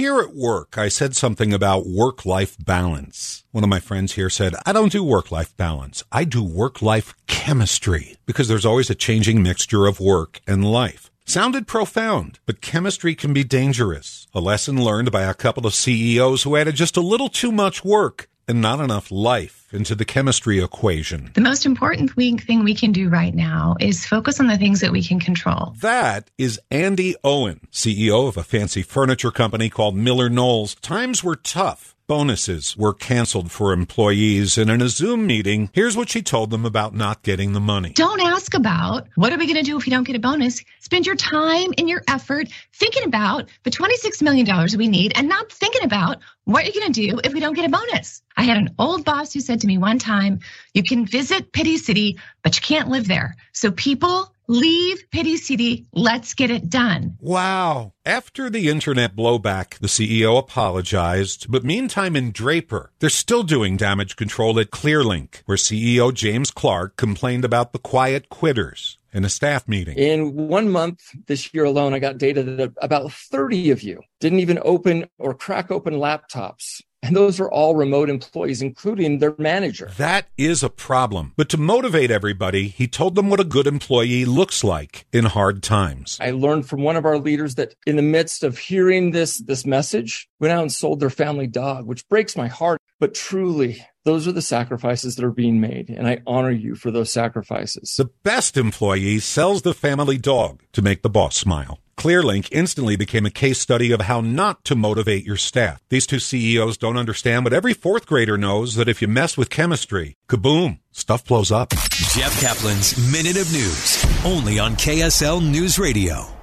Here at work, I said something about work life balance. One of my friends here said, I don't do work life balance. I do work life chemistry because there's always a changing mixture of work and life. Sounded profound, but chemistry can be dangerous. A lesson learned by a couple of CEOs who added just a little too much work and not enough life into the chemistry equation. The most important thing we can do right now is focus on the things that we can control. That is Andy Owen, CEO of a fancy furniture company called Miller Knolls. Times were tough. Bonuses were canceled for employees, and in a Zoom meeting, here's what she told them about not getting the money. Don't ask about what are we going to do if we don't get a bonus. Spend your time and your effort thinking about the $26 million we need and not thinking about what you're going to do if we don't get a bonus. I had an old boss who said to me one time, You can visit Pity City, but you can't live there. So people Leave Pity City. Let's get it done. Wow. After the internet blowback, the CEO apologized. But meantime, in Draper, they're still doing damage control at Clearlink, where CEO James Clarke complained about the quiet quitters in a staff meeting. In one month this year alone, I got data that about 30 of you didn't even open or crack open laptops and those are all remote employees, including their manager. That is a problem. But to motivate everybody, he told them what a good employee looks like in hard times. I learned from one of our leaders that in the midst of hearing this, this message, went out and sold their family dog, which breaks my heart. But truly, those are the sacrifices that are being made, and I honor you for those sacrifices. The best employee sells the family dog to make the boss smile. Clearlink instantly became a case study of how not to motivate your staff. These two CEOs don't understand, but every fourth grader knows that if you mess with chemistry, kaboom, stuff blows up. Jeff Caplan's Minute of News, only on KSL News Radio.